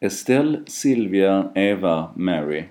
Estelle, Silvia, Eva, Mary.